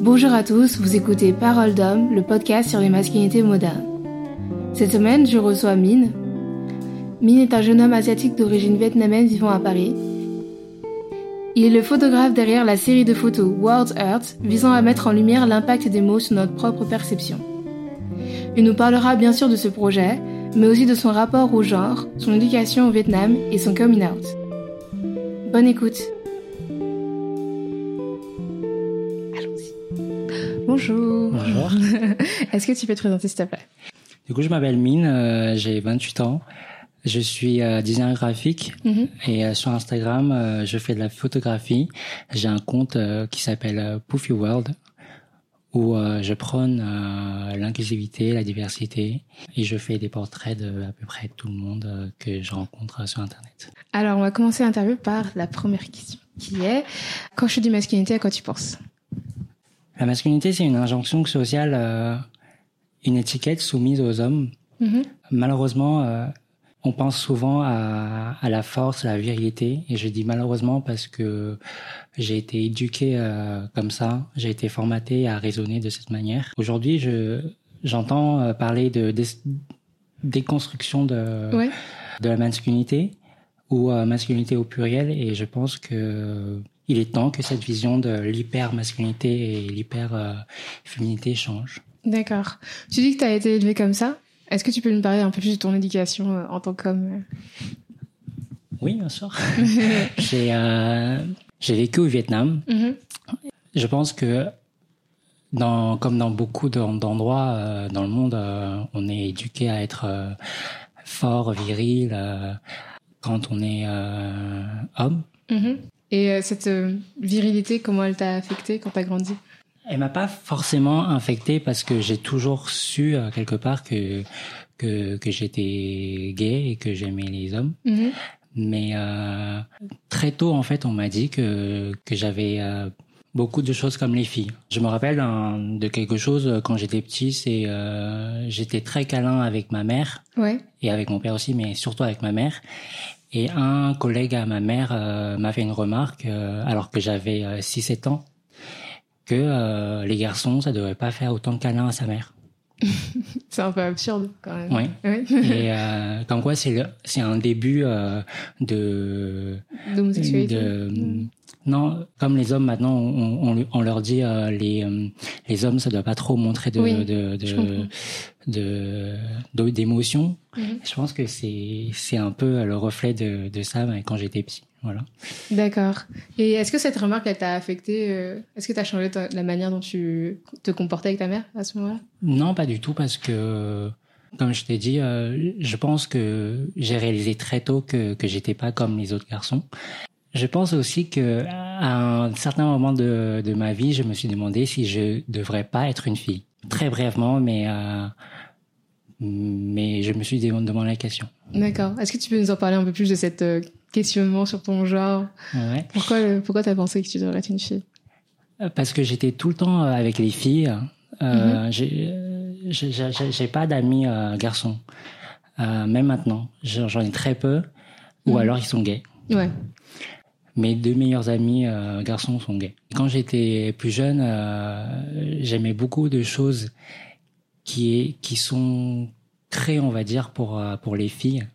Bonjour à tous, vous écoutez Parole d'homme, le podcast sur les masculinités modernes. Cette semaine, je reçois Min. Min est un jeune homme asiatique d'origine vietnamienne vivant à Paris. Il est le photographe derrière la série de photos World Earth visant à mettre en lumière l'impact des mots sur notre propre perception. Il nous parlera bien sûr de ce projet, mais aussi de son rapport au genre, son éducation au Vietnam et son coming out. Bonne écoute. Bonjour. Bonjour. Est-ce que tu peux te présenter s'il te plaît? Du coup, je m'appelle Mine, euh, j'ai 28 ans. Je suis euh, designer graphique Mhm. et euh, sur Instagram, je fais de la photographie. J'ai un compte qui s'appelle Poofy World où je prône l'inclusivité, la diversité et je fais des portraits de à peu près tout le monde que je rencontre sur Internet. Alors, on va commencer l'interview par la première question, qui est quand je dis masculinité, à quoi tu penses? La masculinité, c'est une injonction sociale, euh, une étiquette soumise aux hommes. Mhm. Malheureusement, euh, on pense souvent à, à la force, à la virilité, et je dis malheureusement parce que j'ai été éduqué euh, comme ça, j'ai été formaté à raisonner de cette manière. Aujourd'hui, je j'entends parler de dé- déconstruction de Ouais. de la masculinité ou masculinité au pluriel, et je pense que il est temps que cette vision de l'hyper masculinité et l'hyper euh, féminité change. D'accord. Tu dis que tu as été élevé comme ça. Est-ce que tu peux nous parler un peu plus de ton éducation euh, en tant qu'homme Oui, bien sûr. j'ai euh, j'ai vécu au Vietnam. Mhm. Je pense que dans comme dans beaucoup d'en- d'endroits euh, dans le monde, euh, on est éduqué à être euh, fort, viril euh, quand on est euh, homme. Mhm. Et euh, cette euh, virilité, comment elle t'a affecté quand t'as grandi? Elle m'a pas forcément infecté parce que j'ai toujours su euh, quelque part que que, que j'étais gay et que j'aimais les hommes. Mhm. Mais euh, très tôt, en fait, on m'a dit que, que j'avais euh, beaucoup de choses comme les filles. Je me rappelle hein, de quelque chose quand j'étais petit, c'est euh, j'étais très câlin avec ma mère Ouais. et avec mon père aussi, mais surtout avec ma mère. Et un collègue à ma mère euh, m'a fait une remarque, euh, alors que j'avais 6-7 ans, que euh, les garçons, ça devrait pas faire autant de câlins à sa mère. C'est un peu absurde quand même. Oui. Et euh, comme quoi, c'est le- c'est un début euh, de D'homosexualité. de-. Non comme les hommes maintenant on, on, on leur dit euh, les euh, les hommes ça doit pas trop montrer de Oui, d'émotion. Mhm. je pense que c'est c'est un peu le reflet de de ça mais quand j'étais petit voilà. D'accord. Et est-ce que cette remarque, elle t'a affecté euh, Est-ce que t'as changé ta- la manière dont tu te comportais avec ta mère à ce moment-là? Non pas du tout parce que comme je t'ai dit euh, je pense que j'ai réalisé très tôt que que j'étais pas comme les autres garçons Je pense aussi que à un certain moment de, de ma vie, je me suis demandé si je devrais pas être une fille. Très brièvement, mais euh, mais je me suis dé- demandé la question. D'accord. Est-ce que tu peux nous en parler un peu plus de cet euh, questionnement sur ton genre? Ouais. Pourquoi, le- pourquoi t'as pensé que tu devrais être une fille? Euh, Parce que j'étais tout le temps euh, avec les filles. Euh, euh, j'ai pas d'amis euh, garçons. Euh, même maintenant, j'en ai très peu. Ou Mhm. alors ils sont gays. Ouais. Mes deux meilleurs amis euh, garçons sont gays. Quand j'étais plus jeune, euh, j'aimais beaucoup de choses qui qui sont créées, on va dire, pour euh, pour les filles.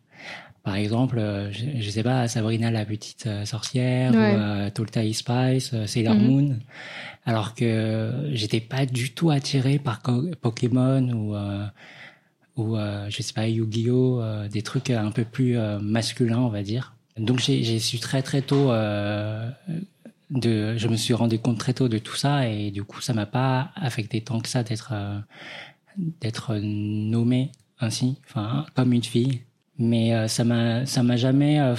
Par exemple, je, je sais pas, Sabrina la petite sorcière Ouais. ou Tolta Spice, Sailor Mhm. Moon. Alors que j'étais pas du tout attiré par Pokémon ou ou euh, je sais pas Yu-Gi-Oh, euh, des trucs un peu plus euh, masculins, on va dire. Donc j'ai su très très tôt euh, de, je me suis rendu compte très tôt de tout ça et du coup ça m'a pas affecté tant que ça d'être euh, d'être nommé ainsi, enfin comme une fille. Mais euh, ça m'a ça m'a jamais euh,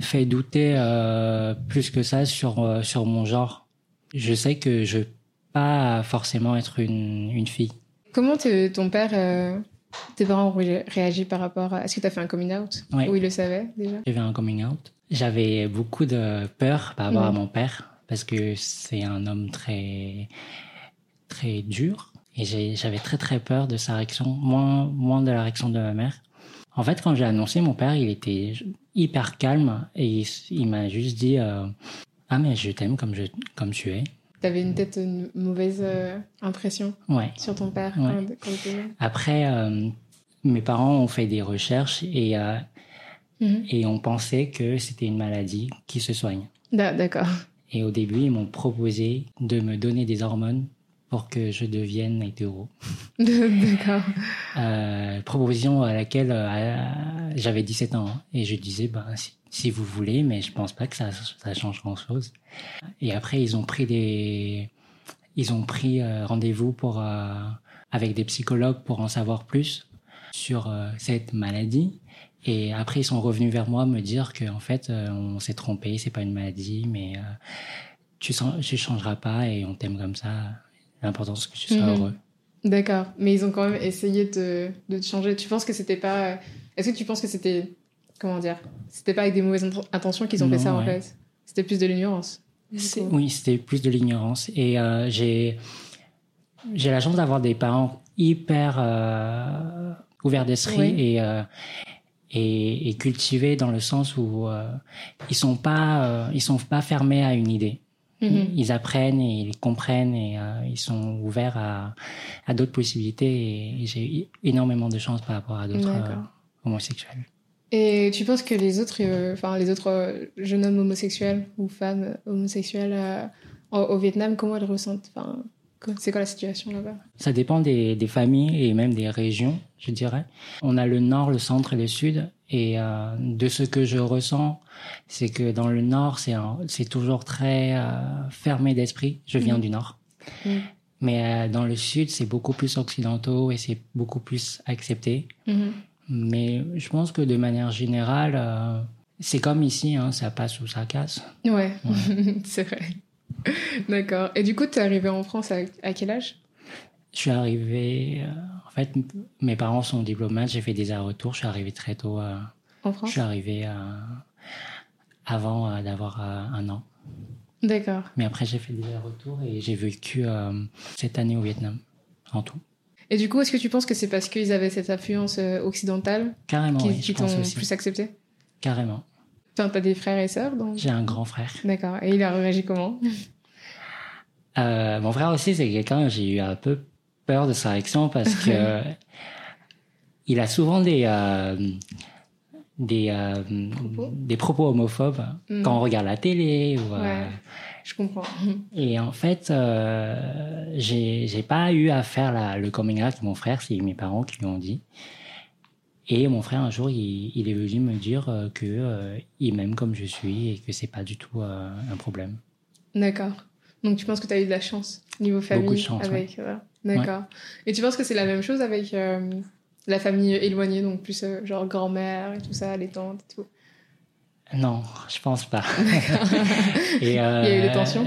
fait douter euh, plus que ça sur euh, sur mon genre. Je sais que je pas forcément être une une fille. Comment ton père, tes parents ont ré- réagi par rapport à... Est-ce que tu as fait un coming out? Ouais. Ou ils le savaient déjà? J'avais un coming out. J'avais beaucoup de peur par rapport à mon père parce que c'est un homme très très dur et j'ai- j'avais très très peur de sa réaction, moins moins de la réaction de ma mère. En fait, quand j'ai annoncé, mon père, il était hyper calme et il, il m'a juste dit euh, Ah, mais je t'aime comme, je, comme tu es. Avais une tête une mauvaise euh, impression Ouais. sur ton père Ouais. quand, quand. Après, euh, mes parents ont fait des recherches et, euh, Mhm. et on pensait que c'était une maladie qui se soigne. D'a- D'accord. Et au début, ils m'ont proposé de me donner des hormones pour que je devienne hétéro. D'accord. Euh, proposition à laquelle euh, j'avais 17 ans. hein. Et je disais, bah, si, si vous voulez, mais je pense pas que ça, ça change grand-chose. Et après, ils ont pris des... Ils ont pris euh, rendez-vous pour euh, avec des psychologues pour en savoir plus sur euh, cette maladie. Et après, ils sont revenus vers moi me dire que en fait, on s'est trompé, c'est pas une maladie, mais tu ne tu changeras pas et on t'aime comme ça. L'important c'est que tu sois Mhm. heureux. D'accord. Mais ils ont quand même essayé de, de te changer. Tu penses que c'était pas. euh, Est-ce que tu penses que c'était. Comment dire C'était pas avec des mauvaises int- intentions qu'ils ont fait ça en fait? C'était plus de l'ignorance. Oui, c'était plus de l'ignorance. Et euh, j'ai j'ai la chance d'avoir des parents hyper euh, ouverts d'esprit Oui. et, euh, et et cultivés dans le sens où ils sont pas ils sont pas fermés à une idée. Mhm. Ils apprennent et ils comprennent et euh, ils sont ouverts à, à d'autres possibilités. Et, et j'ai énormément de chance par rapport à d'autres euh, homosexuels. Et tu penses que les autres, euh, enfin les autres jeunes hommes homosexuels ou femmes homosexuelles au, au Vietnam, comment elles ressentent Enfin, c'est quoi la situation là-bas? Ça dépend des, des familles et même des régions, je dirais. On a le nord, le centre et le sud. Et euh, de ce que je ressens, c'est que dans le nord, c'est toujours très euh, fermé d'esprit. Je viens Mhm. du nord. Mhm. Mais euh, dans le sud, c'est beaucoup plus occidentaux et c'est beaucoup plus accepté. Mhm. Mais je pense que de manière générale, c'est comme ici, hein, ça passe ou ça casse. Ouais, c'est vrai. D'accord. Et du coup, tu es arrivé en France à, à quel âge? Je suis arrivé, euh, en fait, mes parents sont diplomates, j'ai fait des allers-retours, je suis arrivé très tôt. euh, En Je France suis arrivé euh, avant euh, d'avoir un an. D'accord. Mais après, j'ai fait des allers-retours et j'ai vécu cette année au Vietnam, en tout. Et du coup, est-ce que tu penses que c'est parce qu'ils avaient cette influence occidentale Carrément, qui, oui, qui je t'ont plus accepté? Carrément. Enfin, t'as des frères et sœurs donc... J'ai un grand frère. D'accord. Et il a réagi comment? Euh, mon frère aussi, c'est quelqu'un, j'ai eu un peu peur de sa réaction parce que il a souvent des, euh, des, euh, Propos? des propos homophobes Mm. quand on regarde la télé. Ou, Ouais, je comprends. Et en fait, j'ai pas eu à faire la, le coming out avec mon frère, c'est mes parents qui lui ont dit. Et mon frère, un jour, il, il est venu me dire euh, que euh, il m'aime comme je suis et que c'est pas du tout euh, un problème. D'accord. Donc tu penses que tu as eu de la chance niveau famille de chance, avec D'accord. Et tu penses que c'est la même chose avec euh, la famille éloignée, donc plus genre grand-mère et tout ça, les tantes et tout? Non, je pense pas. Et, Il y a eu des tensions?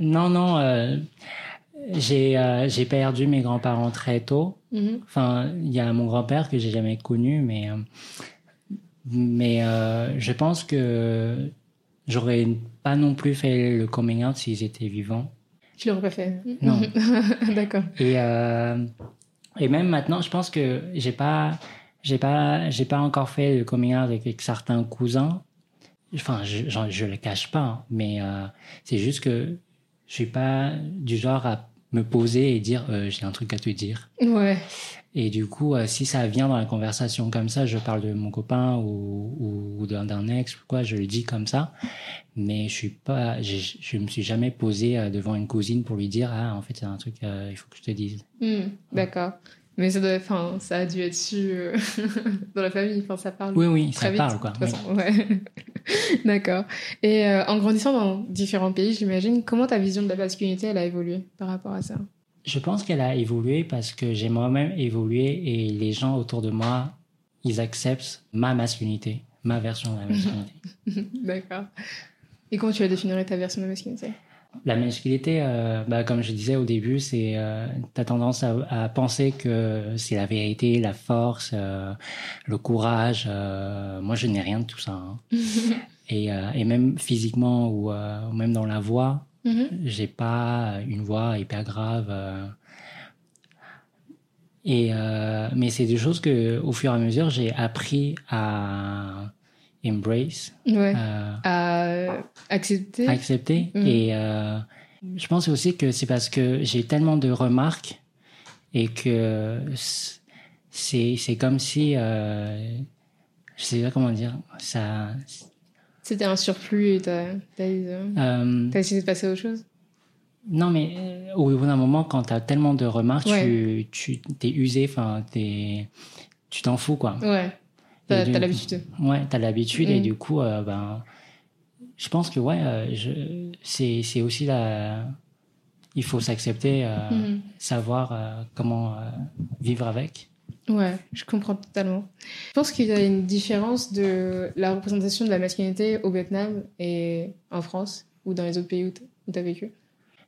Non, non. Euh, j'ai euh, j'ai perdu mes grands-parents très tôt. Mhm. Enfin, il y a mon grand-père que j'ai jamais connu, mais euh, mais euh, je pense que j'aurais pas non plus fait le coming out s'ils étaient vivants. Tu l'aurais pas fait Non. D'accord. Et euh, et même maintenant, je pense que j'ai pas j'ai pas j'ai pas encore fait le coming out avec, certains cousins. Enfin, je j'en- je le cache pas, hein, mais c'est juste que je suis pas du genre à me poser et dire euh, j'ai un truc à te dire. Ouais. Et du coup, euh, si ça vient dans la conversation comme ça, je parle de mon copain ou, ou, ou d'un ex ou quoi, je le dis comme ça. Mais je suis pas, je, je me suis jamais posé euh, devant une cousine pour lui dire ah en fait c'est un truc euh, il faut que je te dise. Hmm, D'accord. Mais ça, doit, enfin, ça a dû être su euh, dans la famille. Enfin, ça parle Oui oui, très ça vite. parle quoi. de toute façon. Ouais. D'accord. Et euh, en grandissant dans différents pays, j'imagine, comment ta vision de la masculinité elle a évolué par rapport à ça? Je pense qu'elle a évolué parce que j'ai moi-même évolué et les gens autour de moi ils acceptent ma masculinité, ma version de la masculinité. D'accord. Et comment tu as définirais ta version de la masculinité? La masculinité, euh, bah, comme je disais au début, c'est euh, t'as tendance à, à penser que c'est la vérité, la force, euh, le courage. euh, moi, je n'ai rien de tout ça. hein. et, et même physiquement ou, ou même dans la voix, Mhm. j'ai pas une voix hyper grave. et mais c'est des choses que, au fur et à mesure, j'ai appris à embrace, Ouais. euh, À accepter. accepter Mhm. et euh, Je pense aussi que c'est parce que j'ai tellement de remarques et que c'est c'est comme si euh, je sais pas comment dire ça. C'était un surplus et t'as as, euh, essayé de passer à autre chose? Non, mais euh, au bout d'un moment, quand t'as tellement de remarques, tu, tu t'es usé, enfin, t'es, tu t'en fous, quoi. Ouais. T'as, l'habitude. Ouais, t'as l'habitude et mm. du coup, euh, ben, je pense que ouais, euh, je, c'est, c'est aussi la, il faut s'accepter, mm. savoir comment vivre avec. Ouais, je comprends totalement. Je pense qu'il y a une différence de la représentation de la masculinité au Vietnam et en France ou dans les autres pays où tu as vécu.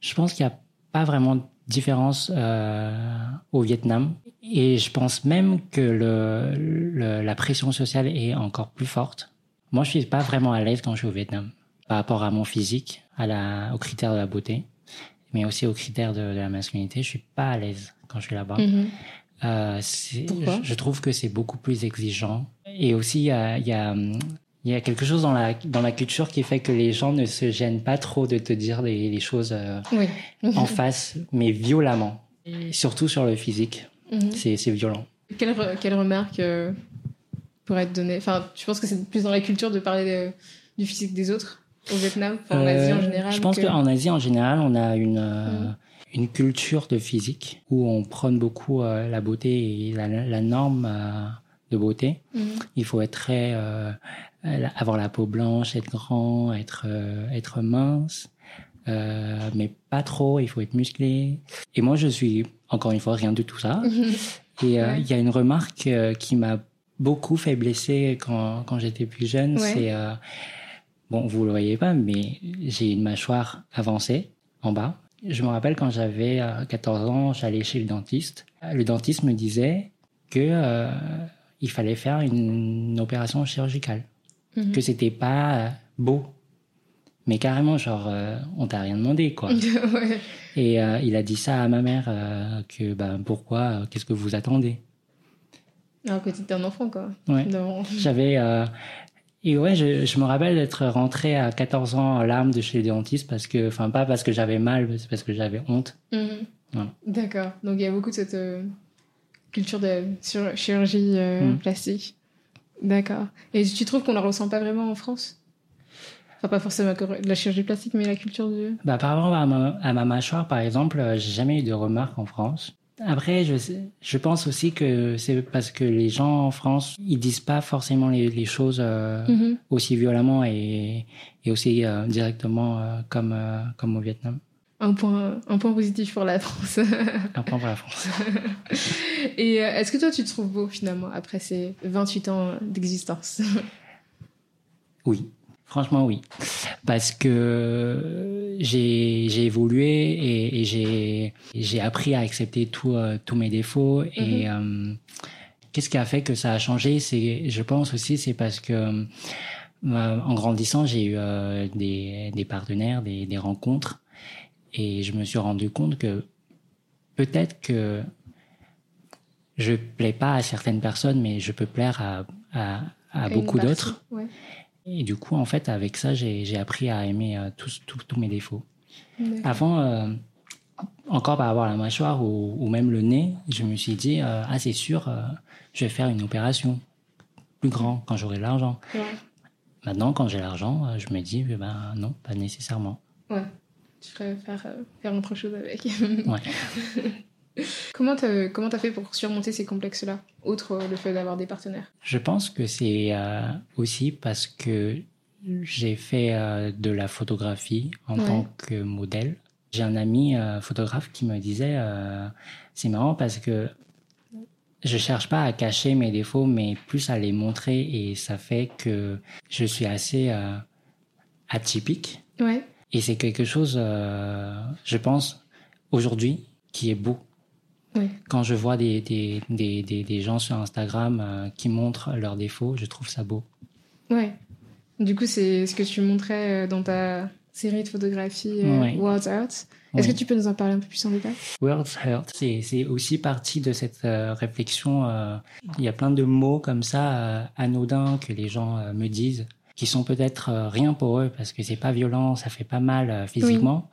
Je pense qu'il n'y a pas vraiment de différence euh, au Vietnam. Et je pense même que le, la pression sociale est encore plus forte. Moi, je suis pas vraiment à l'aise quand je suis au Vietnam par rapport à mon physique, à la, aux critères de la beauté, mais aussi aux critères de, la masculinité. Je suis pas à l'aise quand je suis là-bas. Euh, je, je, trouve que c'est beaucoup plus exigeant. Et aussi, il y a, y a hum, il y a quelque chose dans la, dans la culture qui fait que les gens ne se gênent pas trop de te dire les, les choses euh, en face, mais violemment. Et surtout sur le physique. Mhm. C'est violent. Quelle, quelle remarque euh, pourrait être donnée? Enfin, tu penses que c'est plus dans la culture de parler du physique des autres au Vietnam, en Asie en général Je pense qu'en Asie en général, on a une, mhm. une culture de physique où on prône beaucoup la beauté et la, la norme de beauté. Mhm. Il faut être très euh, avoir la peau blanche, être grand, être euh, être mince, euh, mais pas trop. Il faut être musclé. Et moi, je suis encore une fois rien de tout ça. Et il y a une remarque qui m'a beaucoup fait blesser quand quand j'étais plus jeune. C'est bon, vous le voyez pas, mais j'ai une mâchoire avancée en bas. Je me rappelle quand j'avais 14 ans, j'allais chez le dentiste. Le dentiste me disait que il fallait faire une opération chirurgicale. Mhm. que c'était pas euh, beau. Mais carrément, genre, euh, on t'a rien demandé, quoi. Et euh, il a dit ça à ma mère, que bah, pourquoi, qu'est-ce que vous attendez? Alors que t'étais un enfant, quoi. Ouais. J'avais. Et ouais, je, je me rappelle d'être rentré à 14 ans en larmes de chez le dentiste parce que, enfin, pas parce que j'avais mal, c'est parce que j'avais honte. Mhm. D'accord. Donc il y a beaucoup de cette culture de chirurgie mhm. plastique. D'accord. Et tu trouves qu'on la ressent pas vraiment en France? Enfin, pas forcément de la chirurgie plastique, mais la culture du... Bah, par rapport à ma, à ma mâchoire, par exemple, euh, j'ai jamais eu de remarques en France. Après, je, je pense aussi que c'est parce que les gens en France, ils disent pas forcément les, les choses euh, mm-hmm. aussi violemment et, et aussi euh, directement comme, comme au Vietnam. Un point, un point positif pour la France. un point pour la France. Et euh, est-ce que toi, tu te trouves beau finalement après ces 28 ans d'existence? Oui, franchement oui. Parce que j'ai évolué et, et j'ai appris à accepter tout, euh, tous mes défauts. Et mm-hmm. euh, qu'est-ce qui a fait que ça a changé? C'est, Je pense aussi, c'est parce que en grandissant, j'ai eu des, des partenaires, des, des rencontres et je me suis rendu compte que peut-être que je plais pas à certaines personnes, mais je peux plaire à, à, à beaucoup d'autres. Ouais. Et du coup, en fait, avec ça, j'ai appris à aimer euh, tous, tous, tous mes défauts. Avant, euh, encore par à la mâchoire ou, ou, même le nez, je me suis dit, euh, ah, c'est sûr, je vais faire une opération plus grand quand j'aurai l'argent. Ouais. Maintenant, quand j'ai l'argent, je me dis, ben non, pas nécessairement. Ouais tu ferais faire, euh, faire autre chose avec. ouais. comment t'as comment as fait pour surmonter ces complexes-là, outre le fait d'avoir des partenaires? Je pense que c'est euh, aussi parce que j'ai fait euh, de la photographie en ouais. tant que modèle. J'ai un ami euh, photographe qui me disait, c'est marrant parce que je cherche pas à cacher mes défauts, mais plus à les montrer et ça fait que je suis assez atypique. Ouais. Et c'est quelque chose, euh, je pense, aujourd'hui, qui est beau. Oui. Quand je vois des, des, des, des, des gens sur Instagram euh, qui montrent leurs défauts, je trouve ça beau. Ouais. Du coup, c'est ce que tu montrais euh, dans ta série de photographies euh, ouais. World's Heart. Est-ce oui. que tu peux nous en parler un peu plus en détail? World's Heart, c'est aussi partie de cette euh, réflexion. Euh, il y a plein de mots comme ça, euh, anodins, que les gens me disent qui sont peut-être euh, rien pour eux parce que c'est pas violent, ça fait pas mal euh, physiquement.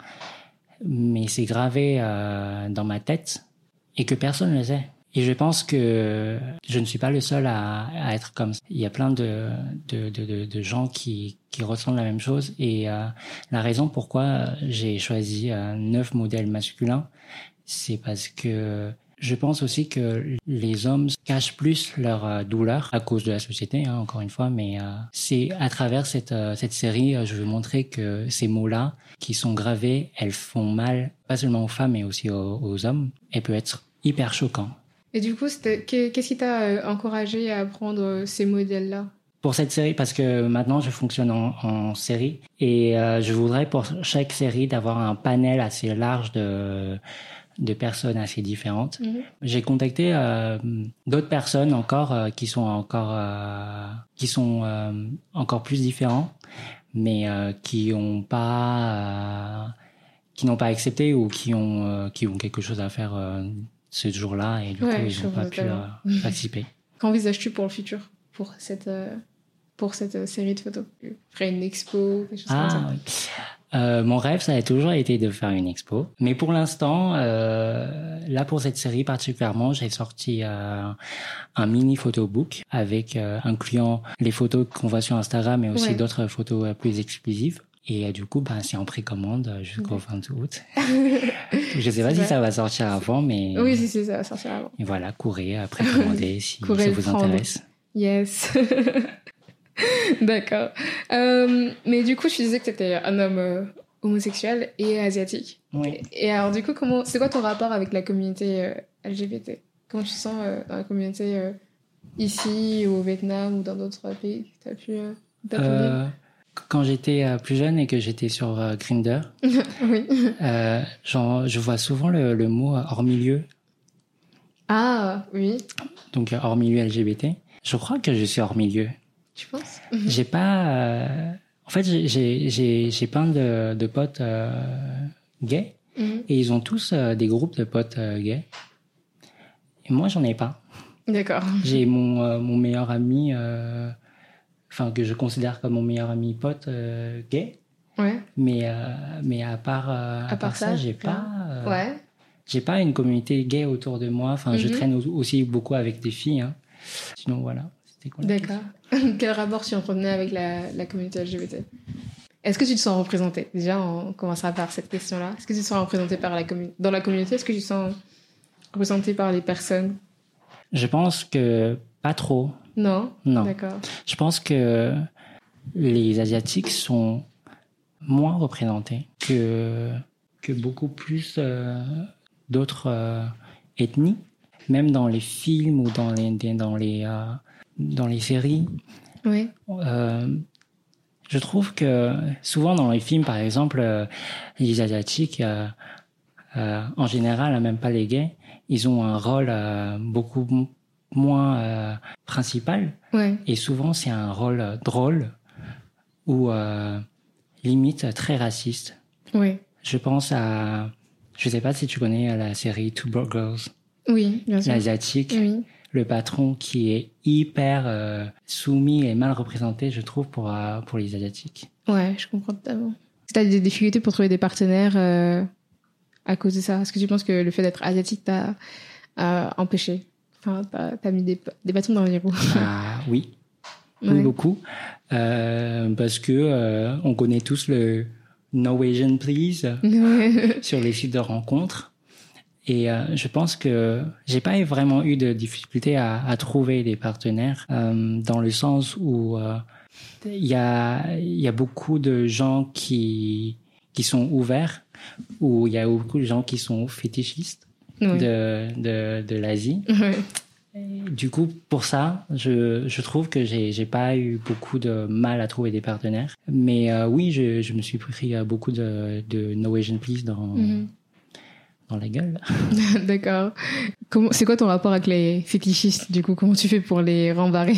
Oui. mais c'est gravé euh, dans ma tête et que personne ne le sait. Et je pense que je ne suis pas le seul à, à être comme ça. Il y a plein de, de, de, de gens qui, qui ressentent la même chose. Et euh, la raison pourquoi j'ai choisi neuf modèles masculins, c'est parce que je pense aussi que les hommes cachent plus leur euh, douleur à cause de la société, hein, encore une fois, mais euh, c'est à travers cette, euh, cette série, je veux montrer que ces mots-là qui sont gravés, elles font mal, pas seulement aux femmes, mais aussi aux, aux hommes, et peut être hyper choquant. Et du coup, qu'est-ce qui t'a encouragé à apprendre ces modèles-là? Pour cette série parce que maintenant je fonctionne en, en série et euh, je voudrais pour chaque série d'avoir un panel assez large de de personnes assez différentes. Mhm. J'ai contacté euh, d'autres personnes encore euh, qui sont encore euh, qui sont encore plus différents, mais qui ont pas qui n'ont pas accepté ou qui ont qui ont quelque chose à faire ce jour-là et du Ouais, coup ils n'ont pas pu participer. Qu'envisages-tu pour le futur pour cette pour cette série de photos? Ferais une expo, des choses comme Ah ça? oui. Euh, mon rêve, ça a toujours été de faire une expo. Mais pour l'instant, euh, là pour cette série particulièrement, j'ai sorti euh, un mini photobook avec euh, incluant les photos qu'on voit sur Instagram, mais aussi Ouais. d'autres photos euh, plus exclusives. Et du coup, ben, c'est en précommande jusqu'au Ouais. 20 août. Je sais pas si ça va sortir avant, mais Oui, si, si, ça va sortir avant. et voilà, courez, précommandez si Courez ça vous prendre. intéresse. Yes. D'accord. Euh, mais du coup, tu disais que tu étais un homme euh, homosexuel et asiatique. Oui. Et alors, du coup, comment, c'est quoi ton rapport avec la communauté euh, LGBT Comment tu te sens dans la communauté ici, au Vietnam ou dans d'autres pays que tu as pu quand j'étais plus jeune et que j'étais sur Oui. Euh, genre, je vois souvent le, le mot hors milieu, Ah, oui. donc hors milieu LGBT. Je crois que je suis hors milieu. Tu penses? J'ai pas. euh, En fait, j'ai- plein de, de potes euh, gays Mhm. et ils ont tous euh, des groupes de potes gays. Et moi, j'en ai pas. D'accord. J'ai mon mon meilleur ami, enfin que je considère comme mon meilleur ami pote gay. Ouais. Mais mais à part à, part part ça, ça, j'ai pas. Ouais. J'ai pas une communauté gay autour de moi. Enfin, je Mhm. traîne au- aussi beaucoup avec des filles. Hein. Sinon, voilà. D'accord. Quel rapport tu entretenais avec la, la communauté LGBT Est-ce que tu te sens représenté Déjà, on commencera par cette question-là. Est-ce que tu te sens représenté par la Dans la communauté, est-ce que tu te sens représenté par les personnes? Je pense que pas trop. Non? Non. D'accord. Je pense que les Asiatiques sont moins représentés que, que beaucoup plus euh, d'autres euh, ethnies. Même dans les films ou dans les, dans les, euh, dans les séries, Oui. Euh, je trouve que souvent dans les films, par exemple, euh, les Asiatiques, euh, euh, en général, hein, même pas les gays, ils ont un rôle beaucoup moins principal. Ouais. Et souvent, c'est un rôle drôle ou limite très raciste. Oui. Je pense à... Je sais pas si tu connais la série Two Broke Girls. Oui, bien sûr. L'Asiatique, Oui. Le patron qui est hyper euh, soumis et mal représenté, je trouve, pour, euh, pour les Asiatiques. Ouais, je comprends totalement. Tu as des difficultés pour trouver des partenaires euh, à cause de ça Est-ce que tu penses que le fait d'être asiatique t'a empêché? Enfin, t'as mis des, des bâtons dans les roues? Ah oui, oui, beaucoup. Parce que on connaît tous le No Asian Please Ouais. sur les sites de rencontres. Et euh, je pense que j'ai pas vraiment eu de difficulté à, à trouver des partenaires euh, dans le sens où euh, il y a il y a beaucoup de gens qui qui sont ouverts ou il y a beaucoup de gens qui sont fétichistes de de, de l'Asie. Du coup, pour ça, je, je trouve que j'ai j'ai pas eu beaucoup de mal à trouver des partenaires. Mais oui, je, je me suis pris beaucoup de, de No Asian Please dans, Mhm. Dans la gueule. D'accord. C'est quoi ton rapport avec les fétichistes, du coup? Comment tu fais pour les rembarrer?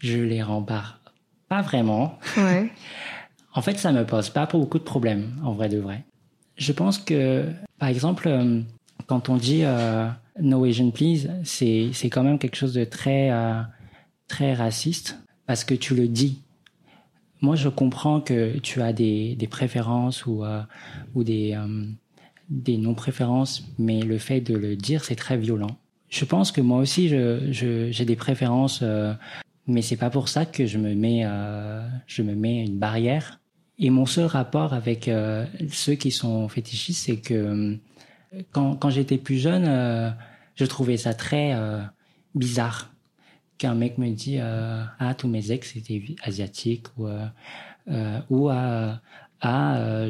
Je les rembarre pas vraiment. Ouais. En fait, ça me pose pas beaucoup de problèmes, en vrai de vrai. Je pense que, par exemple, euh, quand on dit euh, No Asian Please, c'est c'est quand même quelque chose de très euh, très raciste parce que tu le dis. Moi, je comprends que tu as des, des préférences ou euh, ou des des non-préférences, mais le fait de le dire, c'est très violent. Je pense que moi aussi, j'ai je, des préférences, euh, mais c'est pas pour ça que je me mets, euh, je me mets une barrière. Et mon seul rapport avec euh, ceux qui sont fétichistes, c'est que quand, quand j'étais plus jeune, je trouvais ça très bizarre qu'un mec me dit ah tous mes ex étaient asiatiques ou ou ah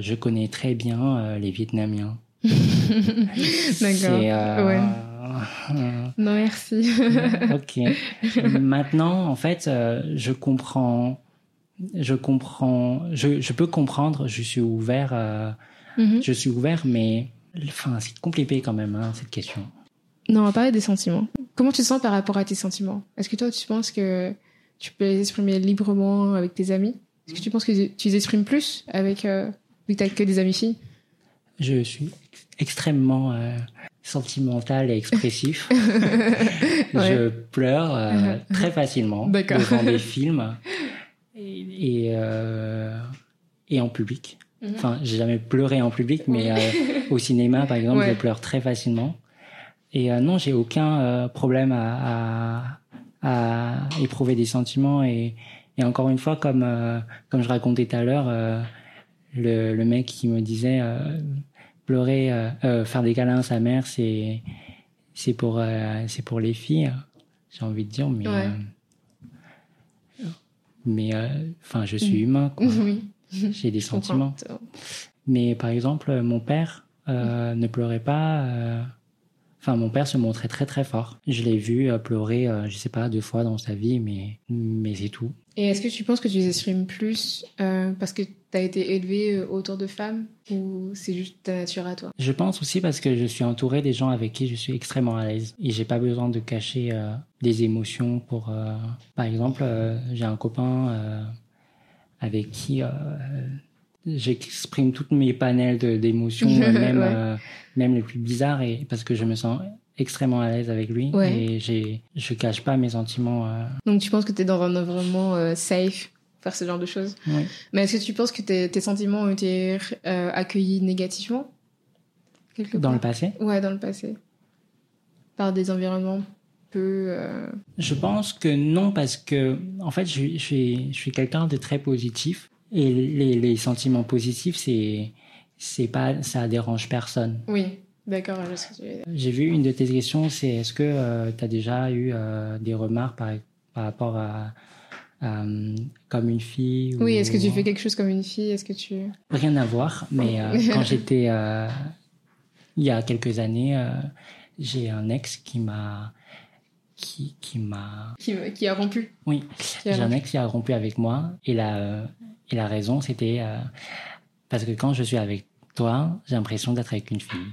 je connais très bien les Vietnamiens. D'accord. ouais. non merci. ok. Maintenant en fait je comprends je comprends, je, je, peux comprendre, je suis ouvert, euh, mm -hmm. je suis ouvert, mais enfin, c'est compliqué quand même, hein, cette question. Non, on va parler des sentiments. Comment tu te sens par rapport à tes sentiments? Est-ce que toi, tu penses que tu peux les exprimer librement avec tes amis? Est-ce que tu penses que tu les exprimes plus avec, euh, vu que tu que des amis filles? Je suis extrêmement euh, sentimental et expressif. ouais. Je pleure euh, très facilement devant des films et, euh, et en public. Mm -hmm. Enfin, j'ai jamais pleuré en public, mais euh, au cinéma, par exemple, ouais. je pleure très facilement. Et non, j'ai aucun problème à, à, à, éprouver des sentiments. Et, et encore une fois, comme, comme je racontais tout à l'heure, le, le mec qui me disait pleurer, faire des câlins à sa mère, c'est c'est pour c'est pour les filles. J'ai envie de dire, mais ouais mais enfin euh, je suis humain quoi. Oui. j'ai des sentiments mais par exemple mon père euh, ne pleurait pas enfin mon père se montrait très très fort. Je l'ai vu pleurer je sais pas deux fois dans sa vie mais mais c'est tout. Et est-ce que tu penses que tu les exprimes plus euh, parce que tu as été élevé autour de femmes ou c'est juste ta nature à toi? Je pense aussi parce que je suis entouré des gens avec qui je suis extrêmement à l'aise. Et j'ai pas besoin de cacher euh, des émotions pour euh... par exemple euh, j'ai un copain euh, avec qui euh, j'exprime toutes mes panels d'émotions même ouais. même les plus bizarres et parce que je me sens extrêmement à l'aise avec lui ouais. et j'ai je cache pas mes sentiments euh... donc tu penses que tu es dans un environnement euh, safe faire ce genre de choses? Oui. mais est-ce que tu penses que tes, tes sentiments ont été euh, accueillis négativement? Quelque dans part? le passé? Ouais dans le passé par des environnements peu euh, je pense que non parce que en fait je, je suis je suis quelqu'un de très positif et les, les sentiments positifs c'est c'est pas ça dérange personne. Oui D'accord, j'ai vu une de tes questions, c'est est-ce que euh, tu as déjà eu euh, des remarques par, par rapport à, à comme une fille ou... Oui, est-ce que tu fais quelque chose comme une fille? Est-ce que tu rien à voir, mais euh, quand j'étais euh, il y a quelques années, j'ai un ex qui m'a qui qui m'a qui, qui a rompu. Oui, j'ai un ex qui a rompu avec moi. Et la et la raison c'était euh, parce que quand je suis avec toi, j'ai l'impression d'être avec une fille.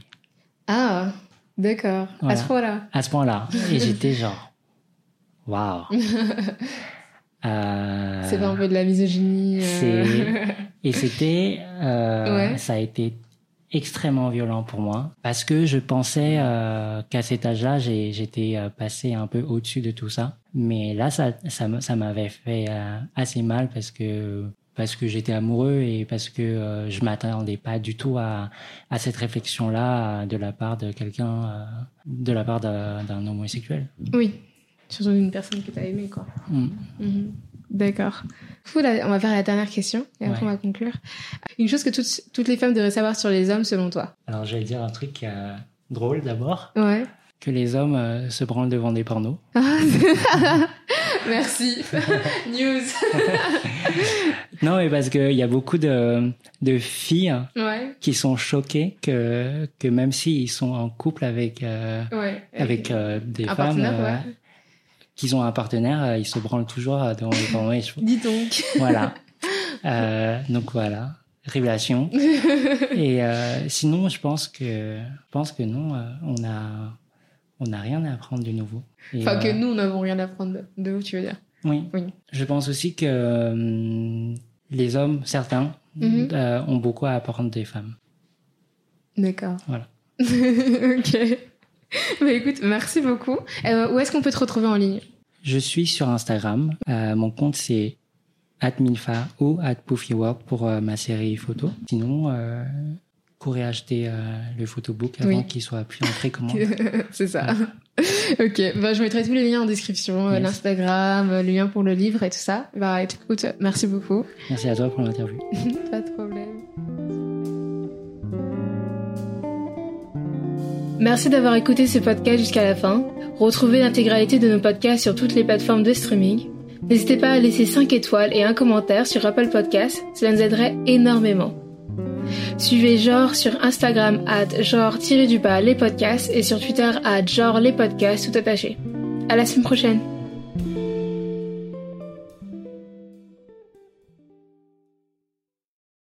Ah, d'accord. Voilà. À ce point-là. À ce point-là. Et j'étais genre, waouh. euh, c'est pas un peu de la misogynie. Euh... Et c'était, euh, ouais. ça a été extrêmement violent pour moi parce que je pensais qu'à cet âge-là, j'étais passé un peu au-dessus de tout ça. Mais là, ça, ça, ça m'avait fait assez mal parce que parce que j'étais amoureux et parce que euh, je m'attendais pas du tout à, à cette réflexion là de la part de quelqu'un euh, de la part d'un homosexuel. Oui surtout d'une personne que tu as aimé quoi. Mm. mm -hmm. d'accord on va faire la dernière question et après ouais. on va conclure. Une chose que toutes, toutes les femmes devraient savoir sur les hommes selon toi? Alors je vais dire un truc euh, drôle d'abord. Ouais. Que les hommes euh, se branlent devant des pornos Merci. News. non, mais parce qu'il y a beaucoup de, de filles ouais. qui sont choquées que, que même s'ils sont en couple avec, euh, ouais. avec euh, des un femmes, ouais. qu'ils ont un partenaire, ils se branlent toujours devant les pornos. Dis donc. Voilà. donc voilà. Révélation. Et sinon, je pense que, je pense que non, on a on n'a rien à apprendre de nouveau. Enfin, euh... que nous, n'avons rien à apprendre de, vous, tu veux dire oui. oui. Je pense aussi que euh, les hommes, certains, mm -hmm. euh, ont beaucoup à apprendre des femmes. D'accord. Voilà. ok. bah, écoute, merci beaucoup. Euh, où est-ce qu'on peut te retrouver en ligne? Je suis sur Instagram. Euh, mon compte, c'est atminfa ou atpoofywork pour euh, ma série photo. Sinon, courez acheter le photobook avant qu'il soit plus en précommande. c'est ça. ok, bah, je mettrai tous les liens en description, l'Instagram, le lien pour le livre et tout ça. Bah, écoute, merci beaucoup. Merci à toi pour l'interview. Pas de problème. Merci d'avoir écouté ce podcast jusqu'à la fin. Retrouvez l'intégralité de nos podcasts sur toutes les plateformes de streaming. N'hésitez pas à laisser 5 étoiles et un commentaire sur Apple Podcasts, cela nous aiderait énormément. Suivez Genre sur Instagram at genre-du-bas les podcasts et sur Twitter at genre les podcasts tout attaché. À la semaine prochaine!